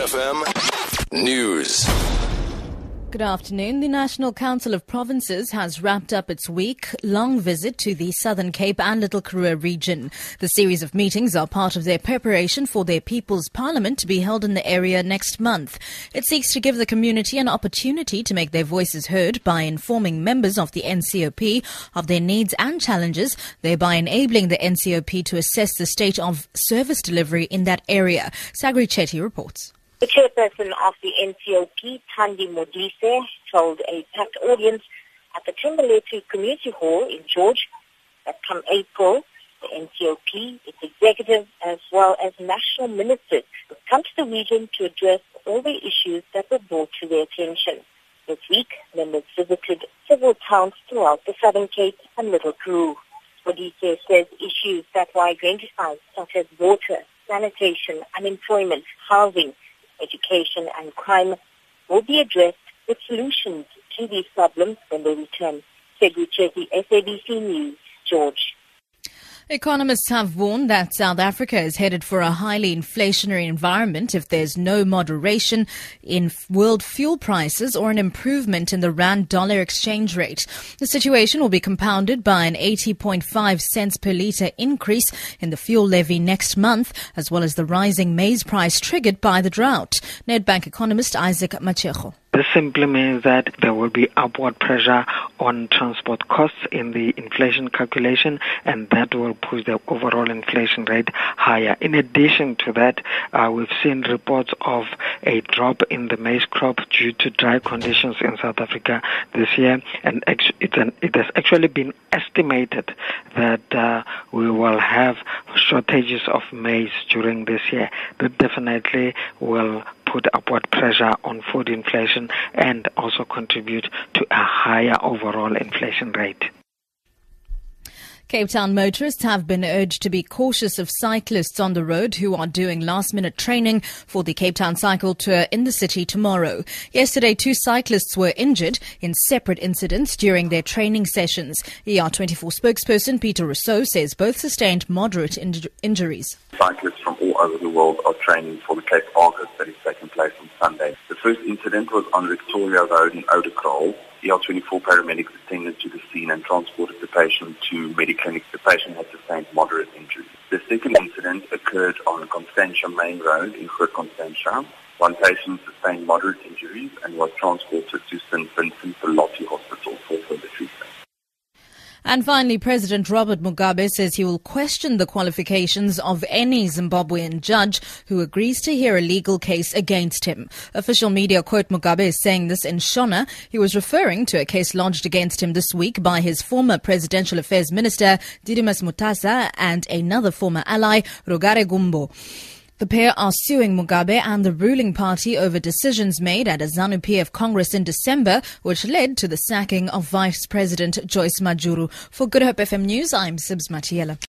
FM News. Good afternoon. The National Council of Provinces has wrapped up its week long visit to the Southern Cape and Little Karoo region. The series of meetings are part of their preparation for their People's Parliament to be held in the area next month. It seeks to give the community an opportunity to make their voices heard by informing members of the NCOP of their needs and challenges, thereby enabling the NCOP to assess the state of service delivery in that area. Sagri Chetty reports. The chairperson of the NCOP, Thandi Modise, told a packed audience at the Thembalethu Community Hall in George that come April, the NCOP, its executive, as well as national ministers will come to the region to address all the issues that were brought to their attention. This week, members visited several towns throughout the Southern Cape and Little Karoo. Modise says issues that were identified, such as water, sanitation, unemployment, housing, education and crime will be addressed with solutions to these problems when they return. Segri Chetty, SABC News, George. Economists have warned that South Africa is headed for a highly inflationary environment if there's no moderation in world fuel prices or an improvement in the rand dollar exchange rate. The situation will be compounded by an 80.5 cents per litre increase in the fuel levy next month, as well as the rising maize price triggered by the drought. Nedbank economist Isaac Matshego. This simply means that there will be upward pressure on transport costs in the inflation calculation, and that will push the overall inflation rate higher. In addition to that, uh, we've seen reports of a drop in the maize crop due to dry conditions in South Africa this year, and an, it has actually been estimated that uh, we will have shortages of maize during this year. That definitely will put upward pressure on food inflation and also contribute to a higher overall inflation rate. Cape Town motorists have been urged to be cautious of cyclists on the road who are doing last minute training for the Cape Town cycle tour in the city tomorrow. Yesterday, two cyclists were injured in separate incidents during their training sessions. ER24 spokesperson Peter Rousseau says both sustained moderate inj- injuries. Cyclists from all over the world are training for the Cape Argus that is taking place on Sunday. The first incident was on Victoria Road in Oudekraal. ER24 paramedics attended to the scene and transported the patient to Mediclinic. The patient had sustained moderate injuries. The second incident occurred on Constantia Main Road in Groot Constantia. One patient sustained moderate injuries and was transported to St. Vincent Pallotti Hospital for further treatment. And finally, President Robert Mugabe says he will question the qualifications of any Zimbabwean judge who agrees to hear a legal case against him. Official media quote Mugabe is saying this in Shona. He was referring to a case lodged against him this week by his former presidential affairs minister, Didymus Mutasa, and another former ally, Rugare Gumbo. The pair are suing Mugabe and the ruling party over decisions made at a ZANU-PF Congress in December, which led to the sacking of Vice President Joyce Mujuru. For Good Hope FM News, I'm Sibs Matiela.